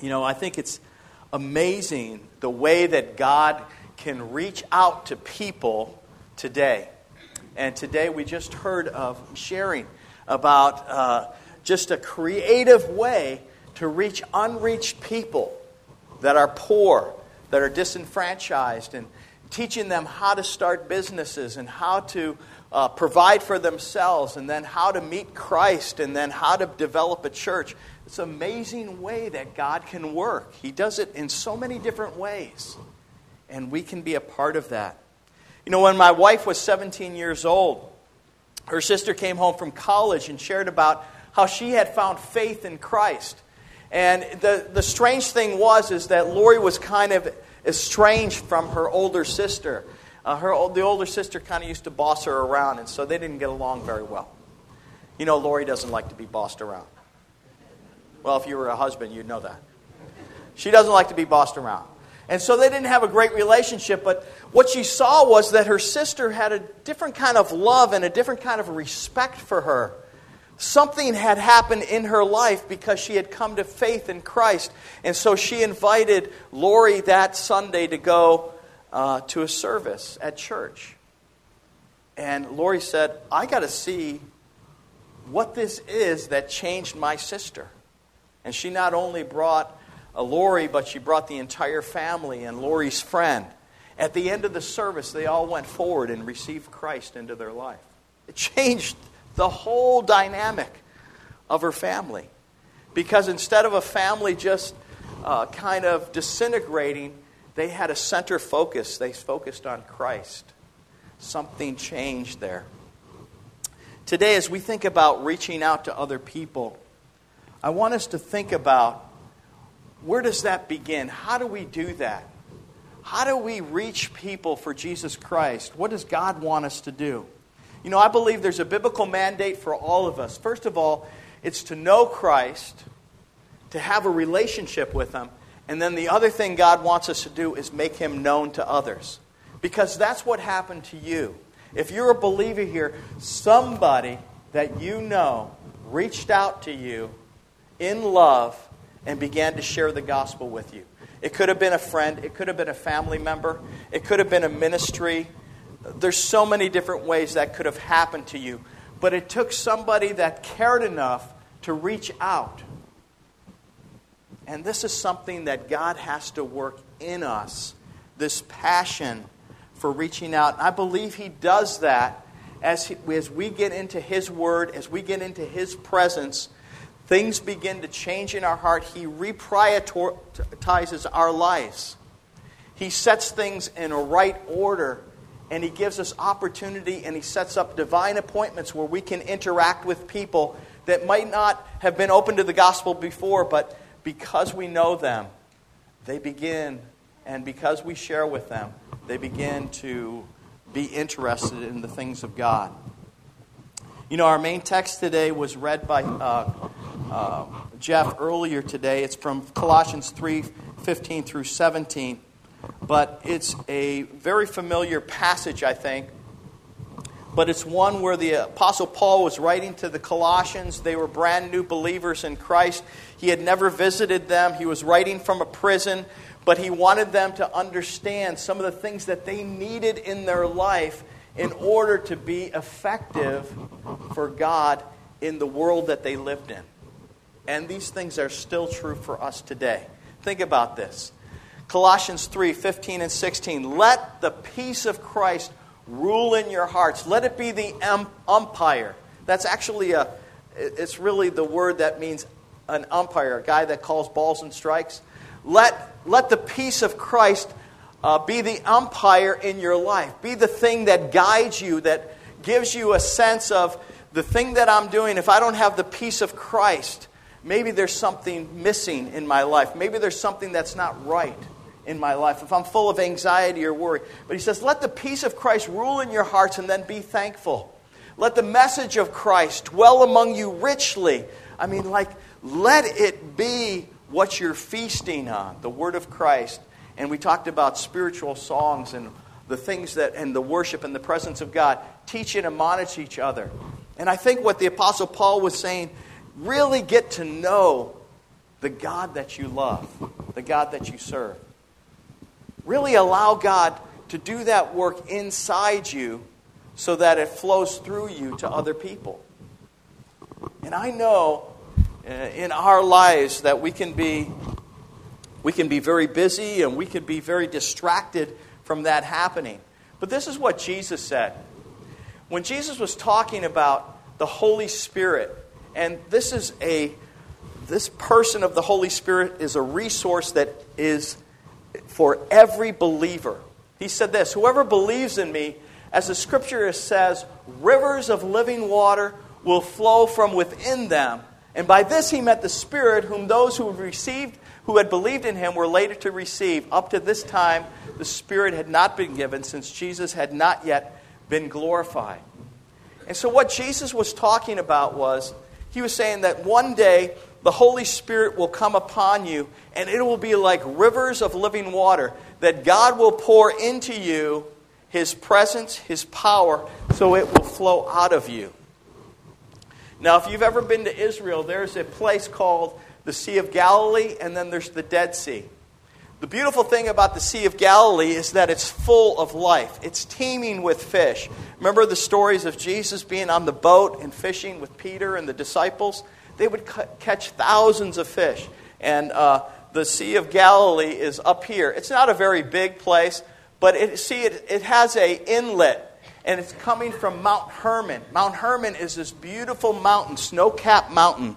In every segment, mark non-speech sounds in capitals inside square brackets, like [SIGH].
You know, I think it's amazing the way that God can reach out to people today. And today we just heard of sharing about uh, just a creative way to reach unreached people that are poor, that are disenfranchised, and teaching them how to start businesses and how to uh, provide for themselves, and then how to meet Christ, and then how to develop a church. It's an amazing way that God can work. He does it in so many different ways, and we can be a part of that. You know, when my wife was 17 years old, her sister came home from college and shared about how she had found faith in Christ. And the, the strange thing was is that Lori was kind of estranged from her older sister. Uh, her, the older sister kind of used to boss her around, and so they didn't get along very well. You know, Lori doesn't like to be bossed around. Well, if you were a husband, you'd know that. She doesn't like to be bossed around. And so they didn't have a great relationship, but what she saw was that her sister had a different kind of love and a different kind of respect for her. Something had happened in her life because she had come to faith in Christ. And so she invited Lori that Sunday to go uh, to a service at church. And Lori said, I got to see what this is that changed my sister. And she not only brought a Lori, but she brought the entire family and Lori's friend. At the end of the service, they all went forward and received Christ into their life. It changed the whole dynamic of her family. Because instead of a family just uh, kind of disintegrating, they had a center focus. They focused on Christ. Something changed there. Today, as we think about reaching out to other people, I want us to think about where does that begin? How do we do that? How do we reach people for Jesus Christ? What does God want us to do? You know, I believe there's a biblical mandate for all of us. First of all, it's to know Christ, to have a relationship with Him, and then the other thing God wants us to do is make Him known to others. Because that's what happened to you. If you're a believer here, somebody that you know reached out to you in love and began to share the gospel with you. It could have been a friend, it could have been a family member, it could have been a ministry. There's so many different ways that could have happened to you. But it took somebody that cared enough to reach out. And this is something that God has to work in us this passion for reaching out. I believe He does that as, he, as we get into His Word, as we get into His presence things begin to change in our heart, He reprioritizes our lives. He sets things in a right order, and He gives us opportunity, and He sets up divine appointments where we can interact with people that might not have been open to the gospel before, but because we know them, they begin, and because we share with them, they begin to be interested in the things of God. You know, our main text today was read by uh, uh, Jeff earlier today. It's from Colossians 3 15 through 17. But it's a very familiar passage, I think. But it's one where the Apostle Paul was writing to the Colossians. They were brand new believers in Christ. He had never visited them. He was writing from a prison, but he wanted them to understand some of the things that they needed in their life in order to be effective for God in the world that they lived in. And these things are still true for us today. Think about this. Colossians 3 15 and 16. Let the peace of Christ rule in your hearts. Let it be the umpire. That's actually a, it's really the word that means an umpire, a guy that calls balls and strikes. Let, let the peace of Christ uh, be the umpire in your life. Be the thing that guides you, that gives you a sense of the thing that I'm doing. If I don't have the peace of Christ, maybe there's something missing in my life. Maybe there's something that's not right in my life. If I'm full of anxiety or worry. But he says, let the peace of Christ rule in your hearts and then be thankful. Let the message of Christ dwell among you richly. I mean, like, let it be what you're feasting on, the word of Christ. And we talked about spiritual songs and the things that, and the worship and the presence of God. Teach and admonish each other. And I think what the Apostle Paul was saying really get to know the God that you love, the God that you serve. Really allow God to do that work inside you so that it flows through you to other people. And I know uh, in our lives that we can be we can be very busy and we can be very distracted from that happening. But this is what Jesus said. When Jesus was talking about the Holy Spirit, and this is a this person of the Holy Spirit is a resource that is for every believer. He said this Whoever believes in me, as the scripture says, rivers of living water will flow from within them. And by this he meant the Spirit, whom those who received, who had believed in him, were later to receive. Up to this time, the Spirit had not been given, since Jesus had not yet been glorified. And so, what Jesus was talking about was, he was saying that one day the Holy Spirit will come upon you, and it will be like rivers of living water that God will pour into you His presence, His power, so it will flow out of you. Now, if you've ever been to Israel, there's a place called the Sea of Galilee, and then there's the Dead Sea. The beautiful thing about the Sea of Galilee is that it's full of life. It's teeming with fish. Remember the stories of Jesus being on the boat and fishing with Peter and the disciples? They would catch thousands of fish. And uh, the Sea of Galilee is up here. It's not a very big place, but it, see, it, it has a inlet, and it's coming from Mount Hermon. Mount Hermon is this beautiful mountain, snow capped mountain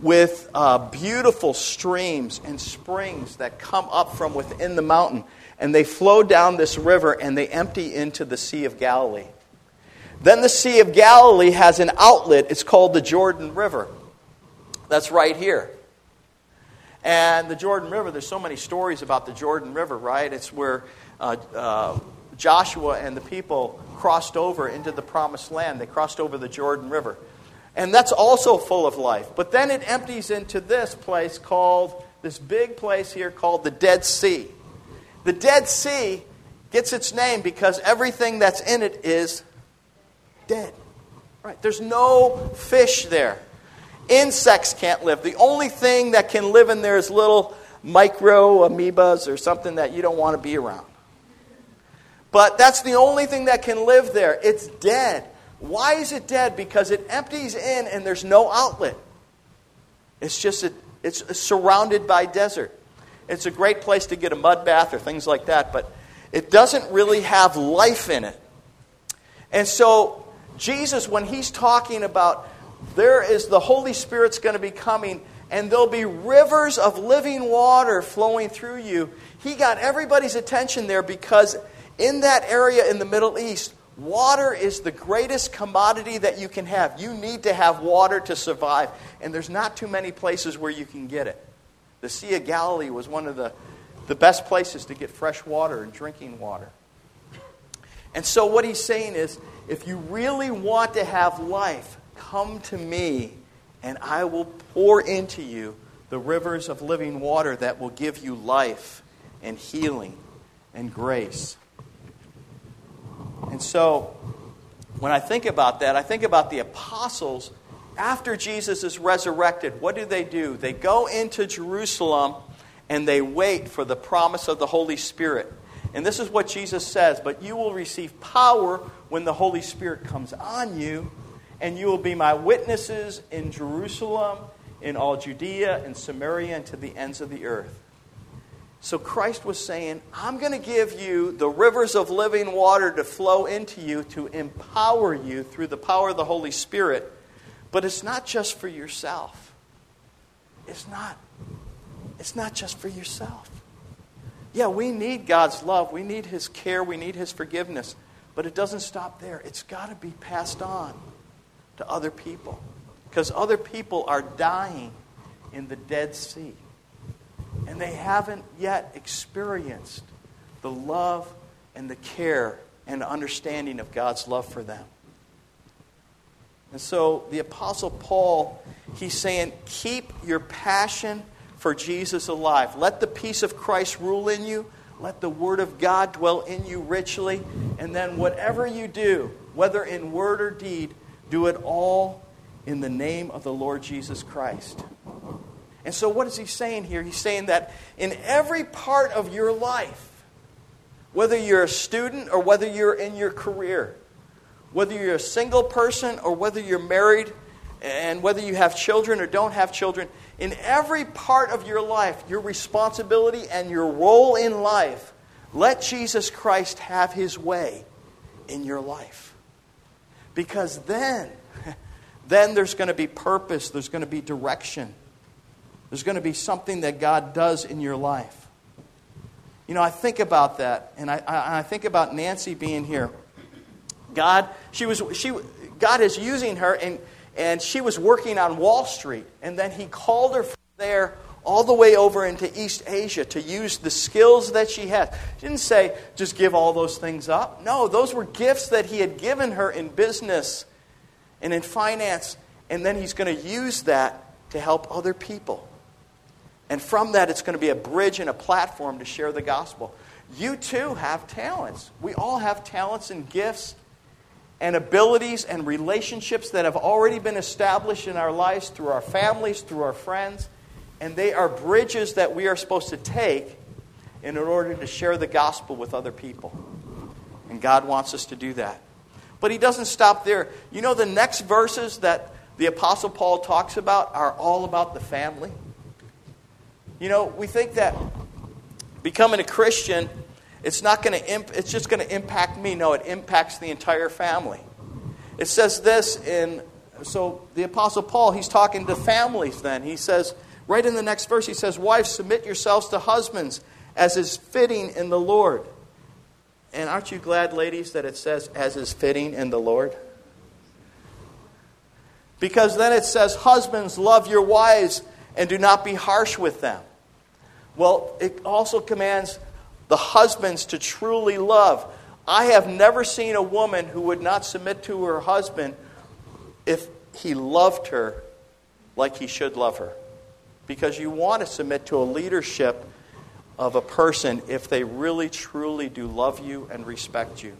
with uh, beautiful streams and springs that come up from within the mountain. And they flow down this river and they empty into the Sea of Galilee. Then the Sea of Galilee has an outlet. It's called the Jordan River. That's right here. And the Jordan River, there's so many stories about the Jordan River, right? It's where uh, uh, Joshua and the people crossed over into the promised land. They crossed over the Jordan River. And that's also full of life. But then it empties into this place called, this big place here called the Dead Sea. The Dead Sea gets its name because everything that's in it is dead. Right? There's no fish there. Insects can't live. The only thing that can live in there is little micro amoebas or something that you don't want to be around. But that's the only thing that can live there. It's dead. Why is it dead? Because it empties in and there's no outlet. It's just a, it's surrounded by desert. It's a great place to get a mud bath or things like that, but it doesn't really have life in it. And so Jesus, when he's talking about there is the Holy Spirit's going to be coming and there'll be rivers of living water flowing through you, he got everybody's attention there because in that area in the Middle East, Water is the greatest commodity that you can have. You need to have water to survive, and there's not too many places where you can get it. The Sea of Galilee was one of the, the best places to get fresh water and drinking water. And so, what he's saying is if you really want to have life, come to me, and I will pour into you the rivers of living water that will give you life and healing and grace. And so, when I think about that, I think about the apostles after Jesus is resurrected. What do they do? They go into Jerusalem and they wait for the promise of the Holy Spirit. And this is what Jesus says But you will receive power when the Holy Spirit comes on you, and you will be my witnesses in Jerusalem, in all Judea and Samaria, and to the ends of the earth. So Christ was saying, I'm going to give you the rivers of living water to flow into you to empower you through the power of the Holy Spirit. But it's not just for yourself. It's not. It's not just for yourself. Yeah, we need God's love. We need His care. We need His forgiveness. But it doesn't stop there. It's got to be passed on to other people. Because other people are dying in the Dead Sea and they haven't yet experienced the love and the care and understanding of God's love for them. And so the Apostle Paul, he's saying, keep your passion for Jesus alive. Let the peace of Christ rule in you. Let the Word of God dwell in you richly. And then whatever you do, whether in word or deed, do it all in the name of the Lord Jesus Christ. And so, what is he saying here? He's saying that in every part of your life, whether you're a student or whether you're in your career, whether you're a single person or whether you're married, and whether you have children or don't have children, in every part of your life, your responsibility and your role in life, let Jesus Christ have his way in your life. Because then, [LAUGHS] then there's going to be purpose, there's going to be direction, there's going to be something that God does in your life. You know, I think about that, and I, I, I think about Nancy being here. God, she was, she, God is using her, and, and she was working on Wall Street, and then He called her from there all the way over into East Asia to use the skills that she had. She didn't say, just give all those things up. No, those were gifts that He had given her in business and in finance, and then He's going to use that to help other people. And from that, it's going to be a bridge and a platform to share the gospel. You too have talents. We all have talents and gifts and abilities and relationships that have already been established in our lives through our families, through our friends and they are bridges that we are supposed to take in order to share the gospel with other people. And God wants us to do that. But he doesn't stop there. You know, the next verses that the Apostle Paul talks about are all about the family. You know, we think that becoming a Christian, it's not going to, imp- it's just going to impact me. No, it impacts the entire family. It says this in, so the Apostle Paul, he's talking to families then. He says, Right in the next verse, he says, Wives, submit yourselves to husbands as is fitting in the Lord. And aren't you glad, ladies, that it says, as is fitting in the Lord? Because then it says, Husbands, love your wives and do not be harsh with them. Well, it also commands the husbands to truly love. I have never seen a woman who would not submit to her husband if he loved her like he should love her because you want to submit to a leadership of a person if they really truly do love you and respect you.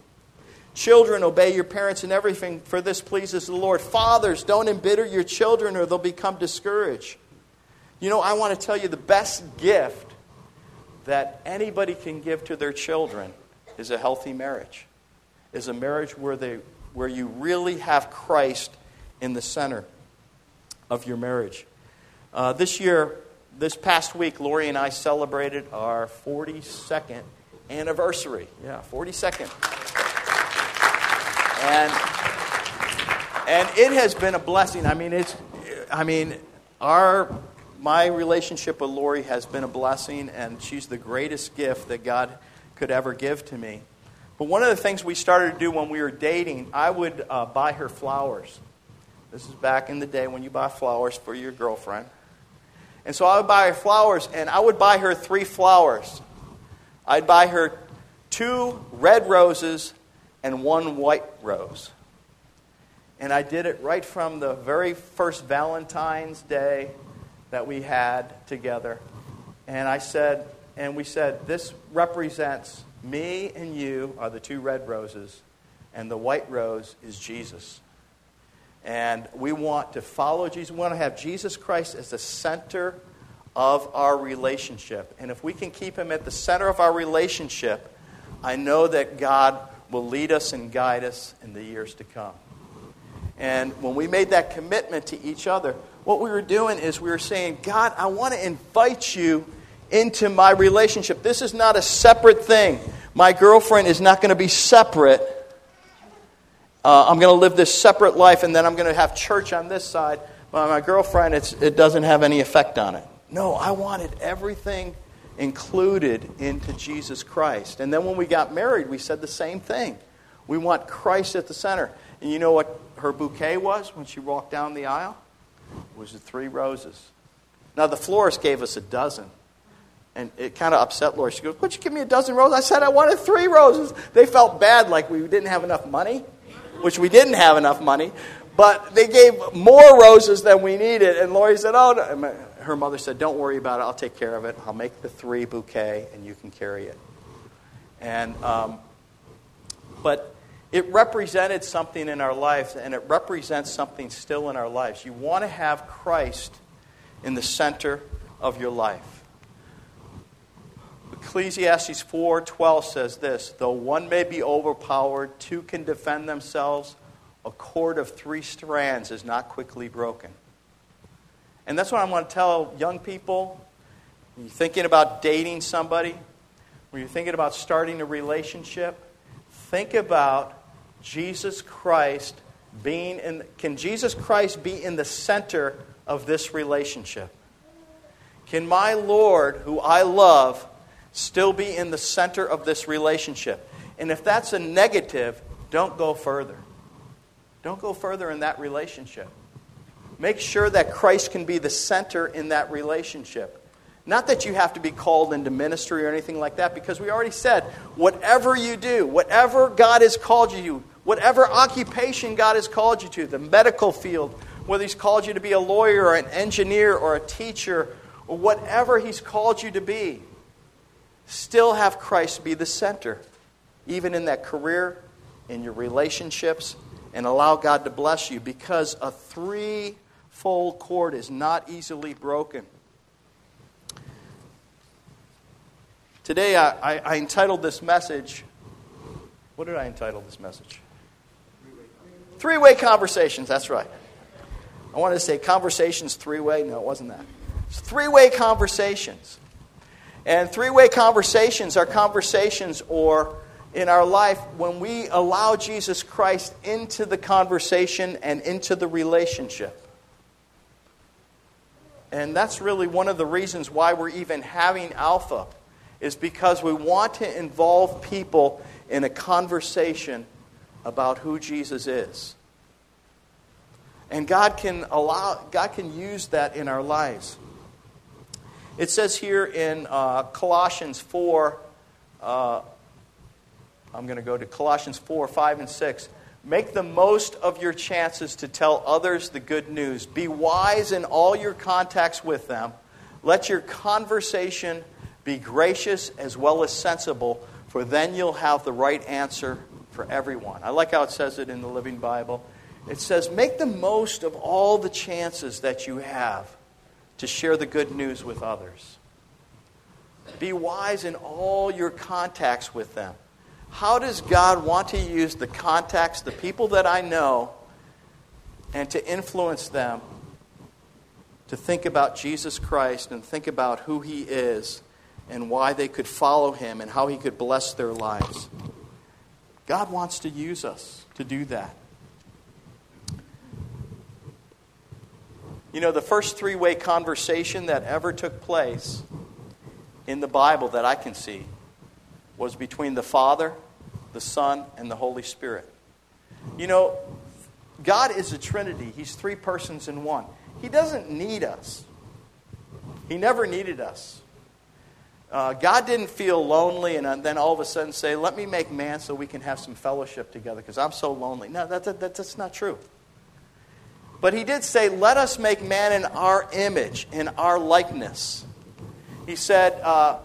Children, obey your parents in everything, for this pleases the Lord. Fathers, don't embitter your children or they'll become discouraged. You know, I want to tell you the best gift that anybody can give to their children is a healthy marriage, is a marriage where, they, where you really have Christ in the center of your marriage. Uh, this year, this past week, Lori and I celebrated our 42nd anniversary. Yeah, 42nd. And, and it has been a blessing. I mean, it's, I mean, our, my relationship with Lori has been a blessing, and she's the greatest gift that God could ever give to me. But one of the things we started to do when we were dating, I would uh, buy her flowers. This is back in the day when you buy flowers for your girlfriend. And so I would buy her flowers, and I would buy her three flowers. I'd buy her two red roses and one white rose. And I did it right from the very first Valentine's Day that we had together. And I said, and we said, this represents me and you are the two red roses, and the white rose is Jesus. And we want to follow Jesus. We want to have Jesus Christ as the center of our relationship. And if we can keep him at the center of our relationship, I know that God will lead us and guide us in the years to come. And when we made that commitment to each other, what we were doing is we were saying, God, I want to invite you into my relationship. This is not a separate thing. My girlfriend is not going to be separate uh, I'm going to live this separate life and then I'm going to have church on this side. But my girlfriend, it doesn't have any effect on it. No, I wanted everything included into Jesus Christ. And then when we got married, we said the same thing. We want Christ at the center. And you know what her bouquet was when she walked down the aisle? Was the three roses. Now, the florist gave us a dozen. And it kind of upset Lori. She goes, Would you give me a dozen roses? I said I wanted three roses. They felt bad like we didn't have enough money which we didn't have enough money. But they gave more roses than we needed. And Lori said, Oh, no. her mother said, Don't worry about it. I'll take care of it. I'll make the three bouquet and you can carry it. And, um, but it represented something in our lives and it represents something still in our lives. You want to have Christ in the center of your life. Ecclesiastes 4:12 says this, though one may be overpowered, two can defend themselves, a cord of three strands is not quickly broken. And that's what I want to tell young people. When you're thinking about dating somebody, when you're thinking about starting a relationship, think about Jesus Christ being in can Jesus Christ be in the center of this relationship? Can my Lord, who I love, still be in the center of this relationship? And if that's a negative, don't go further. Don't go further in that relationship. Make sure that Christ can be the center in that relationship. Not that you have to be called into ministry or anything like that, because we already said, whatever you do, whatever God has called you to, whatever occupation God has called you to, the medical field, whether He's called you to be a lawyer or an engineer or a teacher, or whatever He's called you to be, still have Christ be the center, even in that career, in your relationships, and allow God to bless you because a three-fold cord is not easily broken. Today, I, I, I entitled this message. What did I entitle this message? Three way conversations, that's right. I wanted to say conversations three way. No, it wasn't that. It's three way conversations. And three way conversations are conversations or in our life when we allow Jesus Christ into the conversation and into the relationship. And that's really one of the reasons why we're even having Alpha, is because we want to involve people in a conversation about who Jesus is. And God can allow, God can use that in our lives. It says here in uh, Colossians 4, uh, I'm going to go to Colossians 4, 5, and 6. Make the most of your chances to tell others the good news. Be wise in all your contacts with them. Let your conversation be gracious as well as sensible, for then you'll have the right answer for everyone. I like how it says it in the Living Bible. It says, Make the most of all the chances that you have to share the good news with others. Be wise in all your contacts with them. How does God want to use the contacts, the people that I know, and to influence them to think about Jesus Christ and think about who He is and why they could follow Him and how He could bless their lives? God wants to use us to do that. You know, the first three way conversation that ever took place in the Bible that I can see was between the Father, the Son, and the Holy Spirit. You know, God is a Trinity, He's three persons in one. He doesn't need us, He never needed us. Uh, God didn't feel lonely and then all of a sudden say, Let me make man so we can have some fellowship together because I'm so lonely. No, that, that, that's not true. But he did say, Let us make man in our image, in our likeness. He said, uh,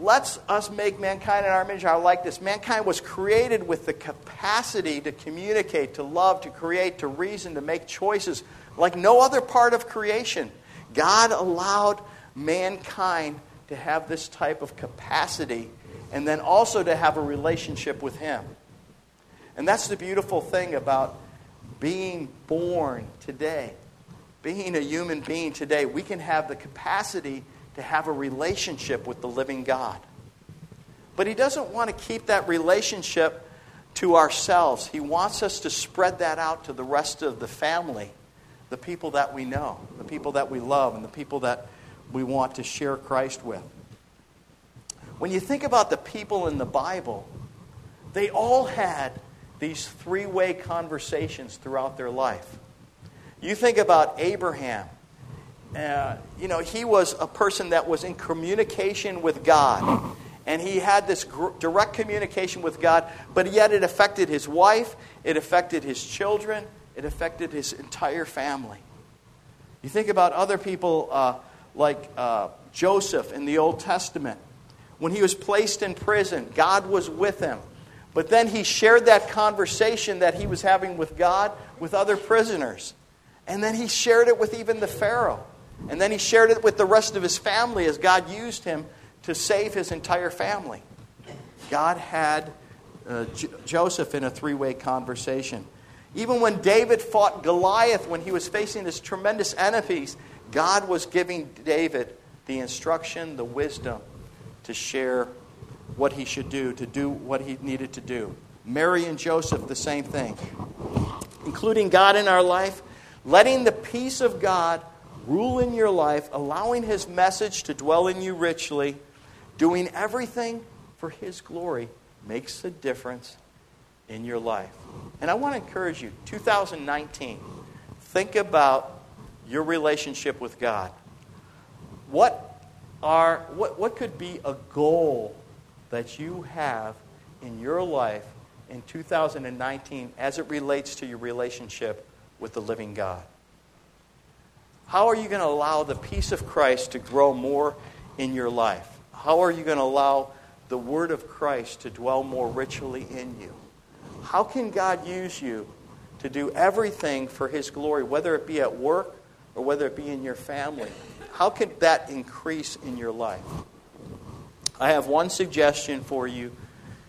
Let's us make mankind in our image, our likeness. Mankind was created with the capacity to communicate, to love, to create, to reason, to make choices like no other part of creation. God allowed mankind to have this type of capacity and then also to have a relationship with Him. And that's the beautiful thing about being born today. Being a human being today, we can have the capacity to have a relationship with the living God. But He doesn't want to keep that relationship to ourselves. He wants us to spread that out to the rest of the family, the people that we know, the people that we love, and the people that we want to share Christ with. When you think about the people in the Bible, they all had these three way conversations throughout their life. You think about Abraham. Uh, you know, he was a person that was in communication with God. And he had this gr- direct communication with God, but yet it affected his wife, it affected his children, it affected his entire family. You think about other people uh, like uh, Joseph in the Old Testament. When he was placed in prison, God was with him. But then he shared that conversation that he was having with God with other prisoners. And then he shared it with even the Pharaoh. And then he shared it with the rest of his family as God used him to save his entire family. God had uh, J- Joseph in a three way conversation. Even when David fought Goliath, when he was facing this tremendous enemies, God was giving David the instruction, the wisdom to share what he should do, to do what he needed to do. Mary and Joseph, the same thing. Including God in our life, letting the peace of God rule in your life, allowing his message to dwell in you richly, doing everything for his glory makes a difference in your life. And I want to encourage you 2019, think about your relationship with God. What, are, what, what could be a goal that you have in your life in 2019 as it relates to your relationship with the living God? How are you going to allow the peace of Christ to grow more in your life? How are you going to allow the word of Christ to dwell more richly in you? How can God use you to do everything for His glory, whether it be at work or whether it be in your family? How could that increase in your life? I have one suggestion for you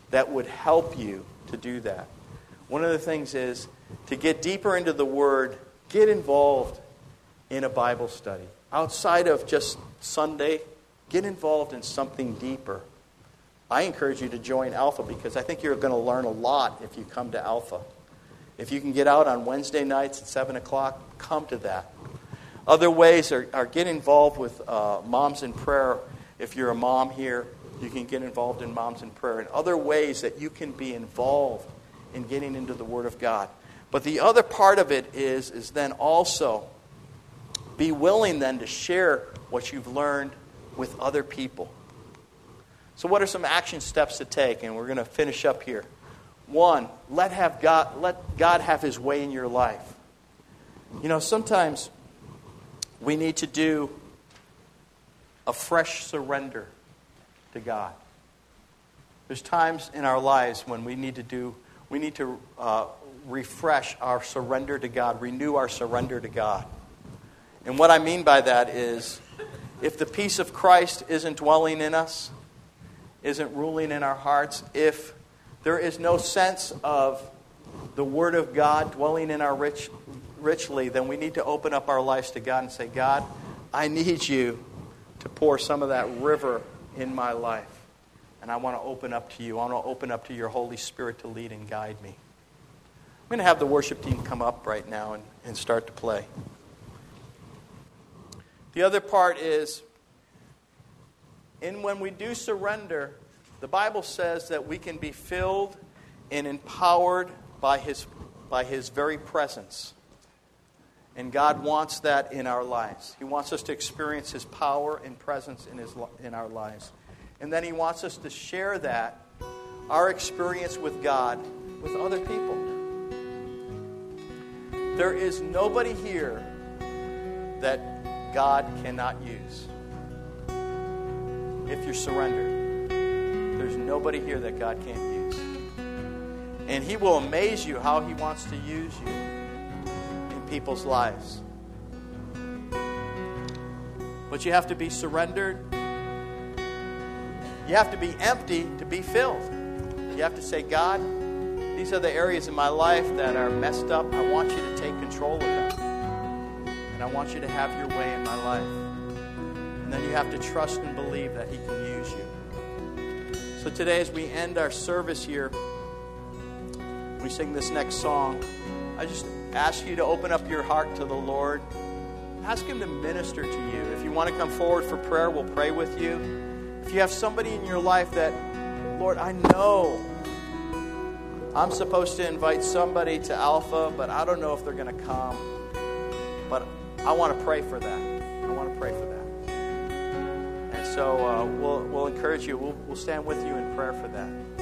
that would help you to do that. One of the things is to get deeper into the Word, get involved in a Bible study. Outside of just Sunday, get involved in something deeper. I encourage you to join Alpha because I think you're going to learn a lot if you come to Alpha. If you can get out on Wednesday nights at 7 o'clock, come to that. Other ways are, are get involved with uh, Moms in Prayer. If you're a mom here, you can get involved in Moms in Prayer. And other ways that you can be involved in getting into the Word of God. But the other part of it is, is then also be willing then to share what you've learned with other people. So, what are some action steps to take? And we're going to finish up here. One, let, have God, let God have His way in your life. You know, sometimes we need to do a fresh surrender to God. There's times in our lives when we need to do, we need to uh, refresh our surrender to God, renew our surrender to God. And what I mean by that is if the peace of Christ isn't dwelling in us, isn't ruling in our hearts, if there is no sense of the Word of God dwelling in our rich, richly, then we need to open up our lives to God and say, God, I need you to pour some of that river in my life. And I want to open up to you. I want to open up to your Holy Spirit to lead and guide me. I'm going to have the worship team come up right now and, and start to play. The other part is in when we do surrender, the Bible says that we can be filled and empowered by His, by his very presence. And God wants that in our lives. He wants us to experience His power and presence in, his, in our lives. And then He wants us to share that, our experience with God, with other people. There is nobody here that God cannot use if you're surrendered. There's nobody here that God can't use. And He will amaze you how He wants to use you people's lives. But you have to be surrendered. You have to be empty to be filled. You have to say, God, these are the areas in my life that are messed up. I want you to take control of them. And I want you to have your way in my life. And then you have to trust and believe that He can use you. So today, as we end our service here, we sing this next song. I just ask you to open up your heart to the Lord. Ask Him to minister to you. If you want to come forward for prayer, we'll pray with you. If you have somebody in your life that, Lord, I know I'm supposed to invite somebody to Alpha, but I don't know if they're going to come. But I want to pray for that. I want to pray for that. And so uh, we'll, we'll encourage you. We'll, we'll stand with you in prayer for that.